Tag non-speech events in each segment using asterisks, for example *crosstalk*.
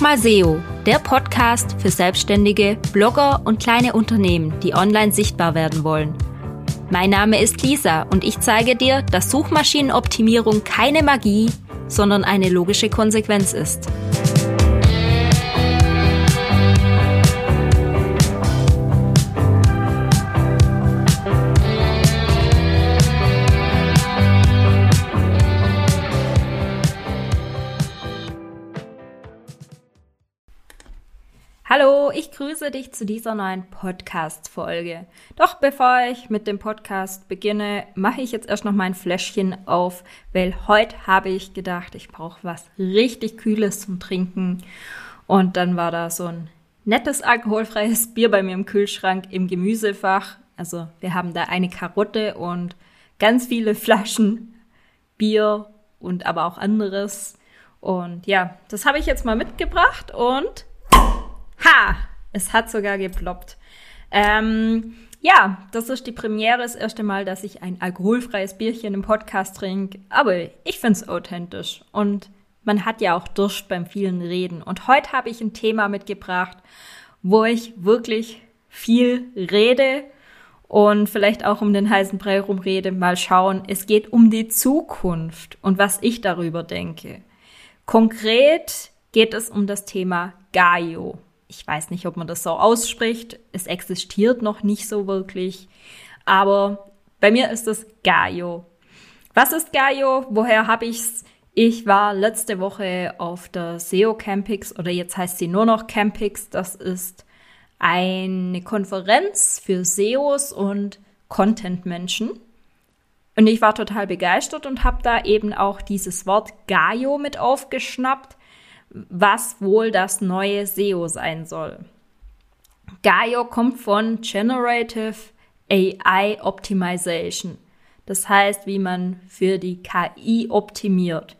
Mach mal SEO, der Podcast für Selbstständige, Blogger und kleine Unternehmen, die online sichtbar werden wollen. Mein Name ist Lisa und ich zeige dir, dass Suchmaschinenoptimierung keine Magie, sondern eine logische Konsequenz ist. Hallo, ich grüße dich zu dieser neuen Podcast-Folge. Doch bevor ich mit dem Podcast beginne, mache ich jetzt erst noch mein Fläschchen auf, weil heute habe ich gedacht, ich brauche was richtig Kühles zum Trinken. Und dann war da so ein nettes alkoholfreies *laughs* Bier bei mir im Kühlschrank im Gemüsefach. Also wir haben da eine Karotte und ganz viele Flaschen Bier und aber auch anderes. Und ja, das habe ich jetzt mal mitgebracht und Ha! Es hat sogar geploppt. Ähm, ja, das ist die Premiere, das erste Mal, dass ich ein alkoholfreies Bierchen im Podcast trinke. Aber ich find's authentisch. Und man hat ja auch Durst beim vielen Reden. Und heute habe ich ein Thema mitgebracht, wo ich wirklich viel rede und vielleicht auch um den heißen Brei rumrede. Mal schauen. Es geht um die Zukunft und was ich darüber denke. Konkret geht es um das Thema Gaio ich weiß nicht, ob man das so ausspricht. Es existiert noch nicht so wirklich. Aber bei mir ist es Gaio. Was ist Gaio? Woher habe ich's? Ich war letzte Woche auf der SEO Campix oder jetzt heißt sie nur noch Campix. Das ist eine Konferenz für SEOs und Content-Menschen. Und ich war total begeistert und habe da eben auch dieses Wort Gaio mit aufgeschnappt was wohl das neue SEO sein soll. Gaio kommt von Generative AI Optimization. Das heißt, wie man für die KI optimiert.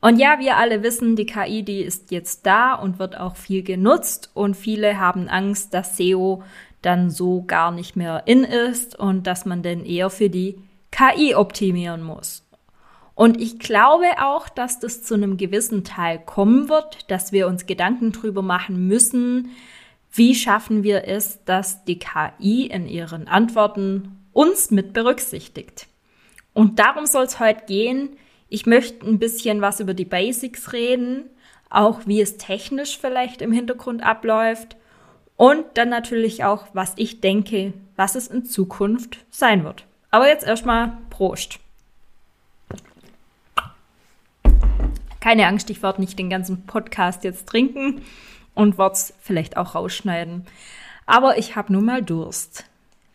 Und ja, wir alle wissen, die KI, die ist jetzt da und wird auch viel genutzt und viele haben Angst, dass SEO dann so gar nicht mehr in ist und dass man denn eher für die KI optimieren muss. Und ich glaube auch, dass das zu einem gewissen Teil kommen wird, dass wir uns Gedanken drüber machen müssen, wie schaffen wir es, dass die KI in ihren Antworten uns mit berücksichtigt. Und darum soll es heute gehen. Ich möchte ein bisschen was über die Basics reden, auch wie es technisch vielleicht im Hintergrund abläuft und dann natürlich auch, was ich denke, was es in Zukunft sein wird. Aber jetzt erstmal Prost. Keine Angst, ich werde nicht den ganzen Podcast jetzt trinken und werde es vielleicht auch rausschneiden. Aber ich habe nun mal Durst.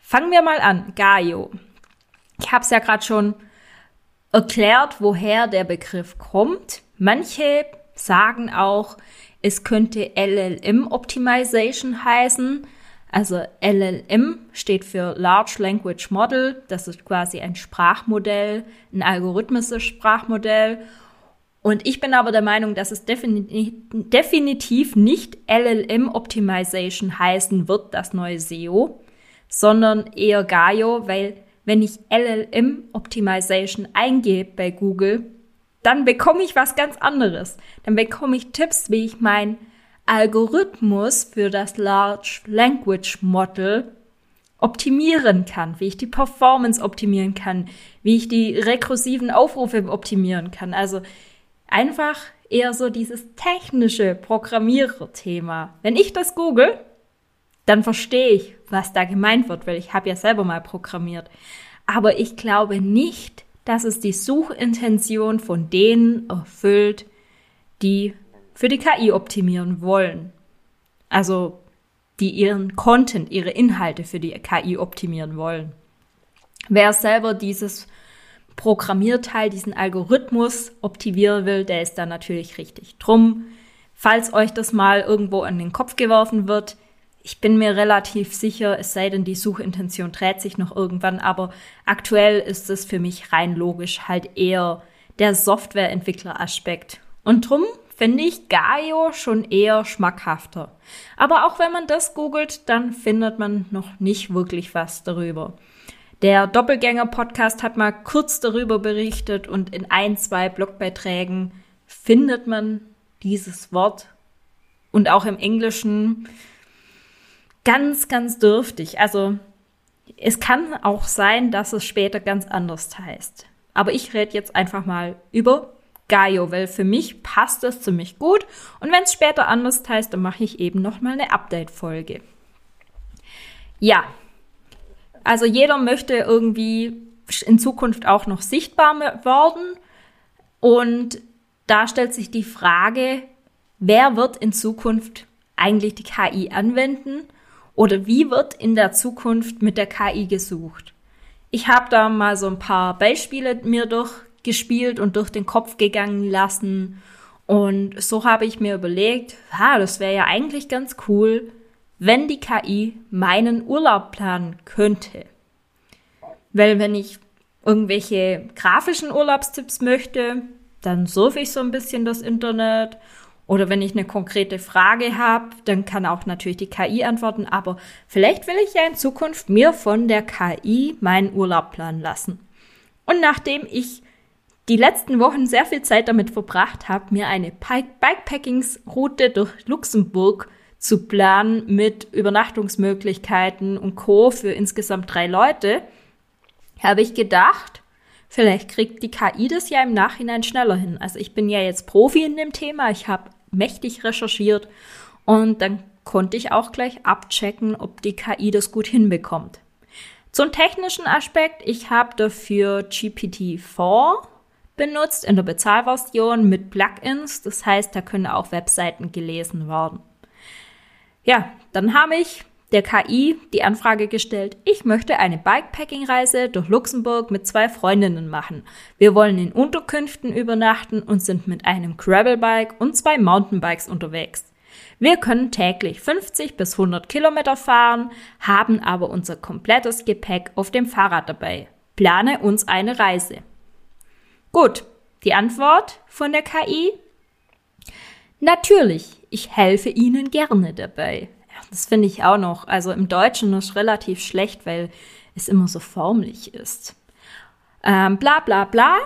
Fangen wir mal an. Gaio. Ich habe es ja gerade schon erklärt, woher der Begriff kommt. Manche sagen auch, es könnte LLM Optimization heißen. Also LLM steht für Large Language Model. Das ist quasi ein Sprachmodell, ein algorithmisches Sprachmodell. Und ich bin aber der Meinung, dass es definitiv nicht LLM Optimization heißen wird, das neue SEO, sondern eher Gaio, weil wenn ich LLM Optimization eingebe bei Google, dann bekomme ich was ganz anderes. Dann bekomme ich Tipps, wie ich mein Algorithmus für das Large Language Model optimieren kann, wie ich die Performance optimieren kann, wie ich die rekursiven Aufrufe optimieren kann. Also einfach eher so dieses technische Programmierer-Thema. Wenn ich das google, dann verstehe ich, was da gemeint wird, weil ich habe ja selber mal programmiert. Aber ich glaube nicht, dass es die Suchintention von denen erfüllt, die für die KI optimieren wollen. Also die ihren Content, ihre Inhalte für die KI optimieren wollen. Wer selber dieses Programmierteil diesen Algorithmus optimieren will, der ist dann natürlich richtig. Drum, falls euch das mal irgendwo an den Kopf geworfen wird, ich bin mir relativ sicher, es sei denn, die Suchintention dreht sich noch irgendwann, aber aktuell ist es für mich rein logisch halt eher der Softwareentwickler-Aspekt. Und drum finde ich Gaio schon eher schmackhafter. Aber auch wenn man das googelt, dann findet man noch nicht wirklich was darüber. Der Doppelgänger-Podcast hat mal kurz darüber berichtet und in ein, zwei Blogbeiträgen findet man dieses Wort und auch im Englischen ganz, ganz dürftig. Also es kann auch sein, dass es später ganz anders heißt. Aber ich rede jetzt einfach mal über Gaio, weil für mich passt das ziemlich gut. Und wenn es später anders heißt, dann mache ich eben nochmal eine Update-Folge. Ja, also jeder möchte irgendwie in Zukunft auch noch sichtbar werden. Und da stellt sich die Frage, wer wird in Zukunft eigentlich die KI anwenden oder wie wird in der Zukunft mit der KI gesucht? Ich habe da mal so ein paar Beispiele mir durchgespielt und durch den Kopf gegangen lassen. Und so habe ich mir überlegt, ha, das wäre ja eigentlich ganz cool, wenn die KI meinen Urlaub planen könnte. Weil wenn ich irgendwelche grafischen Urlaubstipps möchte, dann surfe ich so ein bisschen das Internet. Oder wenn ich eine konkrete Frage habe, dann kann auch natürlich die KI antworten. Aber vielleicht will ich ja in Zukunft mir von der KI meinen Urlaub planen lassen. Und nachdem ich die letzten Wochen sehr viel Zeit damit verbracht habe, mir eine Bikepackingsroute durch Luxemburg zu planen mit Übernachtungsmöglichkeiten und Co. für insgesamt drei Leute, habe ich gedacht, vielleicht kriegt die KI das ja im Nachhinein schneller hin. Also ich bin ja jetzt Profi in dem Thema, ich habe mächtig recherchiert und dann konnte ich auch gleich abchecken, ob die KI das gut hinbekommt. Zum technischen Aspekt, ich habe dafür GPT-4 benutzt in der Bezahlversion mit Plugins. Das heißt, da können auch Webseiten gelesen werden. Ja, dann habe ich der KI die Anfrage gestellt, ich möchte eine Bikepacking-Reise durch Luxemburg mit zwei Freundinnen machen. Wir wollen in Unterkünften übernachten und sind mit einem Gravelbike und zwei Mountainbikes unterwegs. Wir können täglich 50 bis 100 Kilometer fahren, haben aber unser komplettes Gepäck auf dem Fahrrad dabei. Plane uns eine Reise. Gut, die Antwort von der KI? Natürlich, ich helfe Ihnen gerne dabei. Das finde ich auch noch. Also im Deutschen ist relativ schlecht, weil es immer so formlich ist. Ähm, bla bla bla.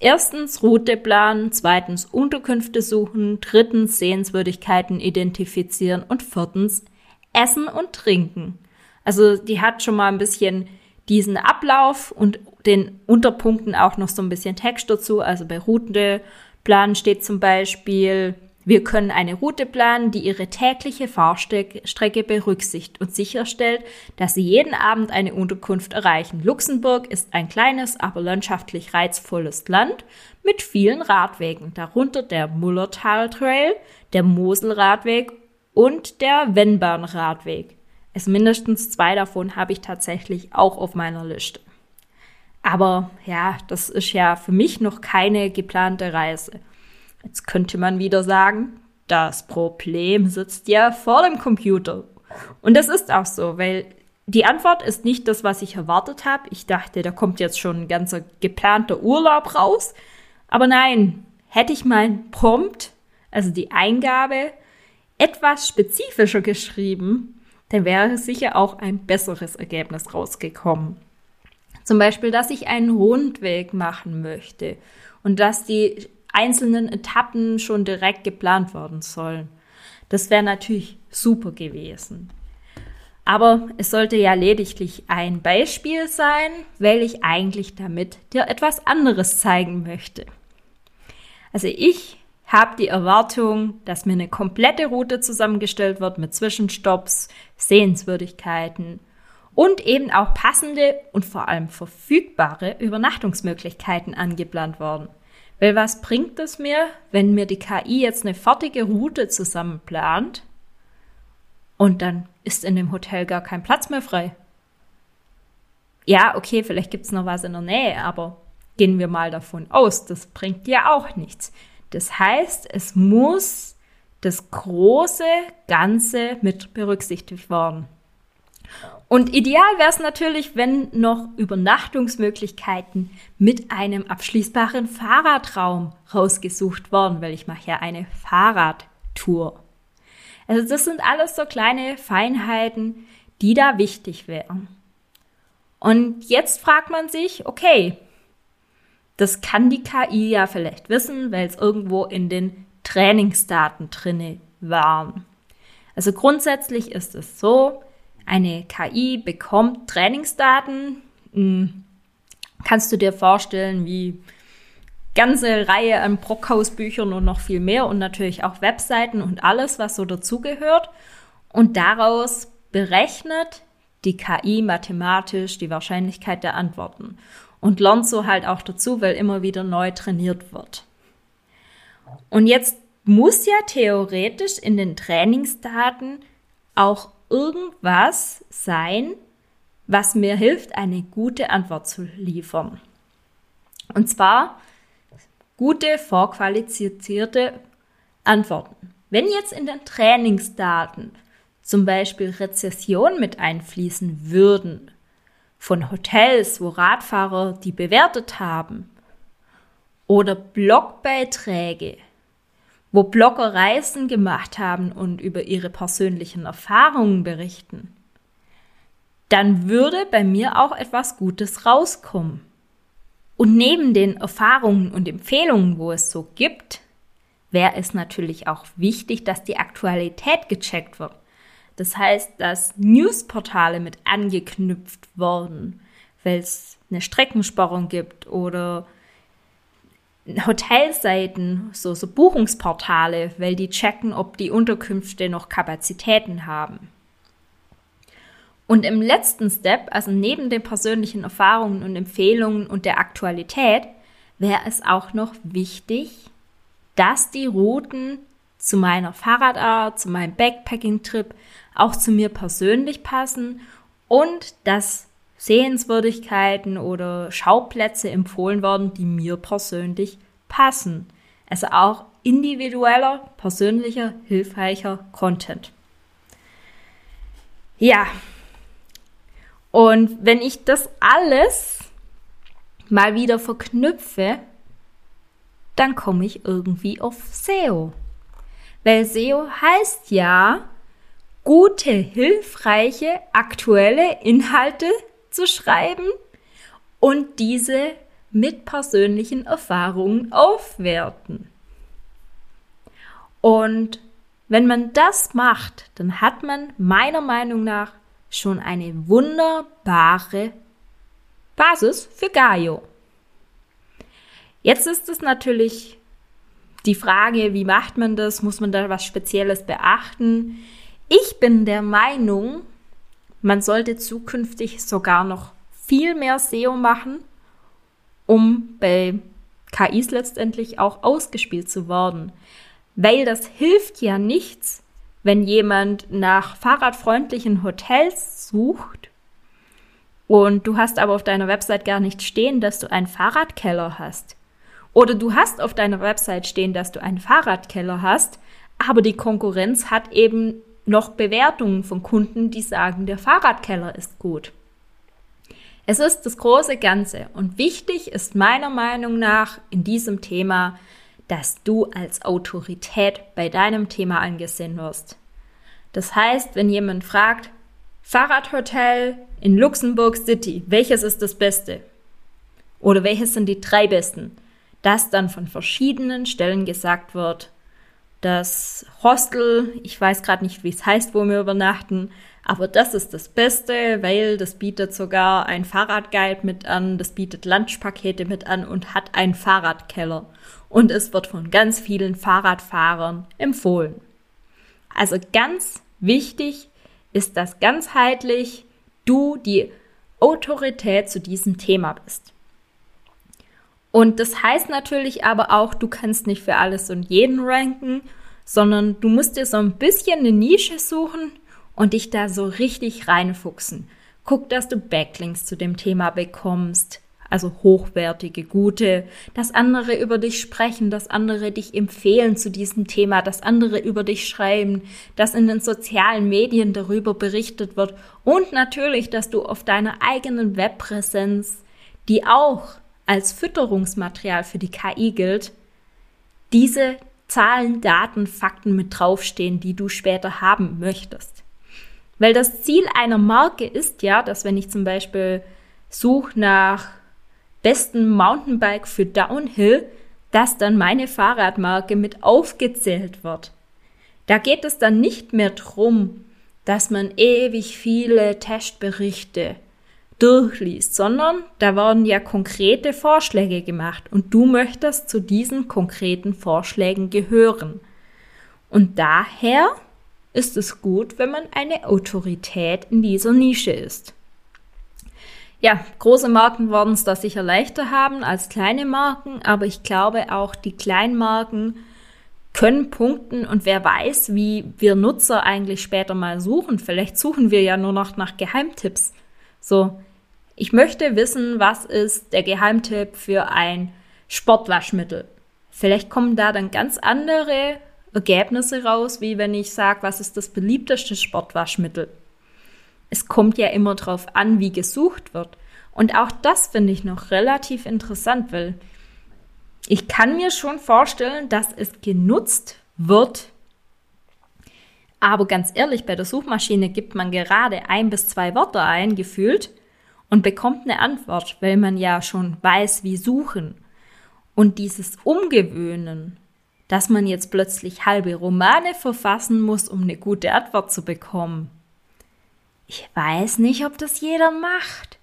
Erstens Route planen, zweitens Unterkünfte suchen, drittens Sehenswürdigkeiten identifizieren und viertens Essen und Trinken. Also die hat schon mal ein bisschen diesen Ablauf und den Unterpunkten auch noch so ein bisschen Text dazu. Also bei Routeplan steht zum Beispiel wir können eine Route planen, die Ihre tägliche Fahrstrecke berücksichtigt und sicherstellt, dass Sie jeden Abend eine Unterkunft erreichen. Luxemburg ist ein kleines, aber landschaftlich reizvolles Land mit vielen Radwegen, darunter der Mullertal Trail, der Moselradweg und der Wennbahn-Radweg. Es mindestens zwei davon habe ich tatsächlich auch auf meiner Liste. Aber ja, das ist ja für mich noch keine geplante Reise. Jetzt könnte man wieder sagen, das Problem sitzt ja vor dem Computer. Und das ist auch so, weil die Antwort ist nicht das, was ich erwartet habe. Ich dachte, da kommt jetzt schon ein ganzer geplanter Urlaub raus. Aber nein, hätte ich mein Prompt, also die Eingabe, etwas spezifischer geschrieben, dann wäre sicher auch ein besseres Ergebnis rausgekommen. Zum Beispiel, dass ich einen Rundweg machen möchte und dass die einzelnen Etappen schon direkt geplant worden sollen. Das wäre natürlich super gewesen. Aber es sollte ja lediglich ein Beispiel sein, weil ich eigentlich damit dir etwas anderes zeigen möchte. Also ich habe die Erwartung, dass mir eine komplette Route zusammengestellt wird mit Zwischenstopps, Sehenswürdigkeiten und eben auch passende und vor allem verfügbare Übernachtungsmöglichkeiten angeplant worden. Weil was bringt es mir, wenn mir die KI jetzt eine fertige Route zusammenplant und dann ist in dem Hotel gar kein Platz mehr frei? Ja, okay, vielleicht gibt's noch was in der Nähe, aber gehen wir mal davon aus, das bringt ja auch nichts. Das heißt, es muss das große Ganze mit berücksichtigt werden. Und ideal wäre es natürlich, wenn noch Übernachtungsmöglichkeiten mit einem abschließbaren Fahrradraum rausgesucht worden, weil ich mache ja eine Fahrradtour. Also das sind alles so kleine Feinheiten, die da wichtig wären. Und jetzt fragt man sich, okay, das kann die KI ja vielleicht wissen, weil es irgendwo in den Trainingsdaten drinne waren. Also grundsätzlich ist es so, eine KI bekommt Trainingsdaten. Hm, kannst du dir vorstellen, wie ganze Reihe an Brockhausbüchern und noch viel mehr und natürlich auch Webseiten und alles, was so dazugehört. Und daraus berechnet die KI mathematisch die Wahrscheinlichkeit der Antworten und lernt so halt auch dazu, weil immer wieder neu trainiert wird. Und jetzt muss ja theoretisch in den Trainingsdaten auch irgendwas sein, was mir hilft, eine gute Antwort zu liefern. Und zwar gute, vorqualifizierte Antworten. Wenn jetzt in den Trainingsdaten zum Beispiel Rezession mit einfließen würden, von Hotels, wo Radfahrer die bewertet haben, oder Blogbeiträge, wo Blogger Reisen gemacht haben und über ihre persönlichen Erfahrungen berichten, dann würde bei mir auch etwas Gutes rauskommen. Und neben den Erfahrungen und Empfehlungen, wo es so gibt, wäre es natürlich auch wichtig, dass die Aktualität gecheckt wird. Das heißt, dass Newsportale mit angeknüpft wurden, weil es eine Streckensperrung gibt oder Hotelseiten, so, so Buchungsportale, weil die checken, ob die Unterkünfte noch Kapazitäten haben. Und im letzten Step, also neben den persönlichen Erfahrungen und Empfehlungen und der Aktualität, wäre es auch noch wichtig, dass die Routen zu meiner Fahrradart, zu meinem Backpacking-Trip auch zu mir persönlich passen und dass Sehenswürdigkeiten oder Schauplätze empfohlen werden, die mir persönlich passen. Also auch individueller, persönlicher, hilfreicher Content. Ja. Und wenn ich das alles mal wieder verknüpfe, dann komme ich irgendwie auf SEO. Weil SEO heißt ja, gute, hilfreiche, aktuelle Inhalte zu schreiben und diese mit persönlichen Erfahrungen aufwerten. Und wenn man das macht, dann hat man meiner Meinung nach schon eine wunderbare Basis für Gaio. Jetzt ist es natürlich die Frage, wie macht man das? Muss man da was Spezielles beachten? Ich bin der Meinung, man sollte zukünftig sogar noch viel mehr SEO machen, um bei KIs letztendlich auch ausgespielt zu werden. Weil das hilft ja nichts, wenn jemand nach fahrradfreundlichen Hotels sucht und du hast aber auf deiner Website gar nicht stehen, dass du einen Fahrradkeller hast. Oder du hast auf deiner Website stehen, dass du einen Fahrradkeller hast, aber die Konkurrenz hat eben noch Bewertungen von Kunden, die sagen, der Fahrradkeller ist gut. Es ist das große Ganze und wichtig ist meiner Meinung nach in diesem Thema, dass du als Autorität bei deinem Thema angesehen wirst. Das heißt, wenn jemand fragt, Fahrradhotel in Luxemburg City, welches ist das Beste? Oder welches sind die drei besten? Dass dann von verschiedenen Stellen gesagt wird, das Hostel, ich weiß gerade nicht, wie es heißt, wo wir übernachten, aber das ist das Beste, weil das bietet sogar ein Fahrradguide mit an, das bietet Lunchpakete mit an und hat einen Fahrradkeller. Und es wird von ganz vielen Fahrradfahrern empfohlen. Also ganz wichtig ist, dass ganzheitlich du die Autorität zu diesem Thema bist. Und das heißt natürlich aber auch, du kannst nicht für alles und jeden ranken, sondern du musst dir so ein bisschen eine Nische suchen und dich da so richtig reinfuchsen. Guck, dass du Backlinks zu dem Thema bekommst, also hochwertige, gute, dass andere über dich sprechen, dass andere dich empfehlen zu diesem Thema, dass andere über dich schreiben, dass in den sozialen Medien darüber berichtet wird und natürlich, dass du auf deiner eigenen Webpräsenz, die auch als Fütterungsmaterial für die KI gilt, diese Zahlen, Daten, Fakten mit draufstehen, die du später haben möchtest. Weil das Ziel einer Marke ist ja, dass wenn ich zum Beispiel suche nach besten Mountainbike für Downhill, dass dann meine Fahrradmarke mit aufgezählt wird. Da geht es dann nicht mehr drum, dass man ewig viele Testberichte durchliest, sondern da werden ja konkrete Vorschläge gemacht und du möchtest zu diesen konkreten Vorschlägen gehören. Und daher ist es gut, wenn man eine Autorität in dieser Nische ist. Ja, große Marken werden es da sicher leichter haben als kleine Marken, aber ich glaube auch die Kleinmarken können punkten und wer weiß, wie wir Nutzer eigentlich später mal suchen. Vielleicht suchen wir ja nur noch nach Geheimtipps. So, ich möchte wissen, was ist der Geheimtipp für ein Sportwaschmittel. Vielleicht kommen da dann ganz andere Ergebnisse raus, wie wenn ich sage, was ist das beliebteste Sportwaschmittel. Es kommt ja immer darauf an, wie gesucht wird. Und auch das finde ich noch relativ interessant, weil ich kann mir schon vorstellen, dass es genutzt wird. Aber ganz ehrlich, bei der Suchmaschine gibt man gerade ein bis zwei Wörter ein, gefühlt, und bekommt eine Antwort, weil man ja schon weiß, wie suchen. Und dieses Umgewöhnen, dass man jetzt plötzlich halbe Romane verfassen muss, um eine gute Antwort zu bekommen. Ich weiß nicht, ob das jeder macht.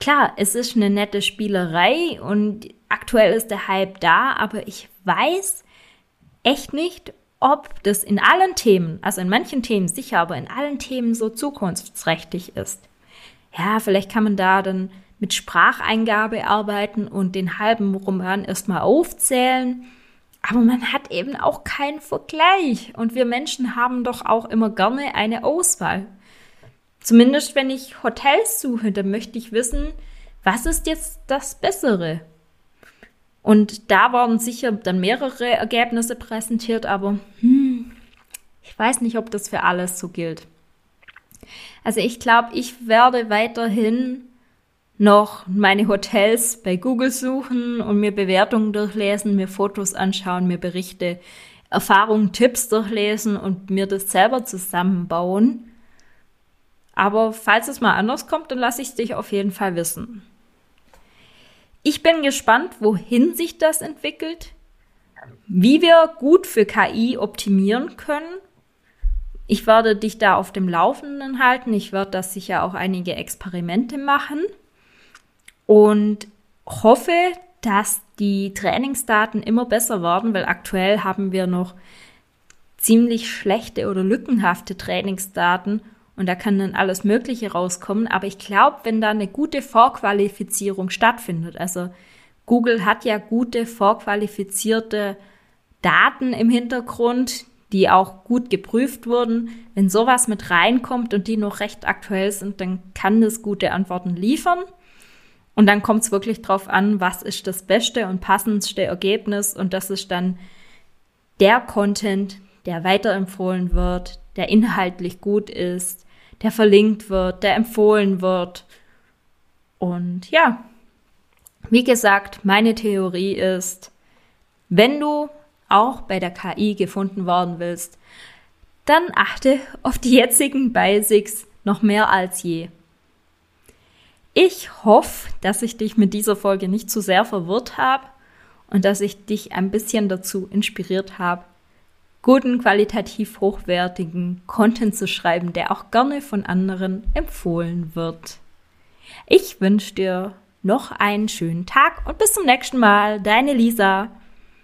Klar, es ist eine nette Spielerei und aktuell ist der Hype da, aber ich weiß echt nicht, ob das in allen Themen, also in manchen Themen sicher, aber in allen Themen so zukunftsträchtig ist ja, vielleicht kann man da dann mit Spracheingabe arbeiten und den halben Roman erstmal aufzählen. Aber man hat eben auch keinen Vergleich. Und wir Menschen haben doch auch immer gerne eine Auswahl. Zumindest wenn ich Hotels suche, dann möchte ich wissen, was ist jetzt das Bessere? Und da waren sicher dann mehrere Ergebnisse präsentiert, aber hm, ich weiß nicht, ob das für alles so gilt. Also ich glaube, ich werde weiterhin noch meine Hotels bei Google suchen und mir Bewertungen durchlesen, mir Fotos anschauen, mir Berichte, Erfahrungen, Tipps durchlesen und mir das selber zusammenbauen. Aber falls es mal anders kommt, dann lasse ich es dich auf jeden Fall wissen. Ich bin gespannt, wohin sich das entwickelt, wie wir gut für KI optimieren können ich werde dich da auf dem Laufenden halten. Ich werde da sicher auch einige Experimente machen und hoffe, dass die Trainingsdaten immer besser werden, weil aktuell haben wir noch ziemlich schlechte oder lückenhafte Trainingsdaten und da kann dann alles Mögliche rauskommen. Aber ich glaube, wenn da eine gute Vorqualifizierung stattfindet, also Google hat ja gute vorqualifizierte Daten im Hintergrund, die auch gut geprüft wurden. Wenn sowas mit reinkommt und die noch recht aktuell sind, dann kann das gute Antworten liefern. Und dann kommt es wirklich drauf an, was ist das beste und passendste Ergebnis. Und das ist dann der Content, der weiterempfohlen wird, der inhaltlich gut ist, der verlinkt wird, der empfohlen wird. Und ja, wie gesagt, meine Theorie ist, wenn du auch bei der KI gefunden worden willst, dann achte auf die jetzigen Basics noch mehr als je. Ich hoffe, dass ich dich mit dieser Folge nicht zu sehr verwirrt habe und dass ich dich ein bisschen dazu inspiriert habe, guten, qualitativ hochwertigen Content zu schreiben, der auch gerne von anderen empfohlen wird. Ich wünsche dir noch einen schönen Tag und bis zum nächsten Mal. Deine Lisa.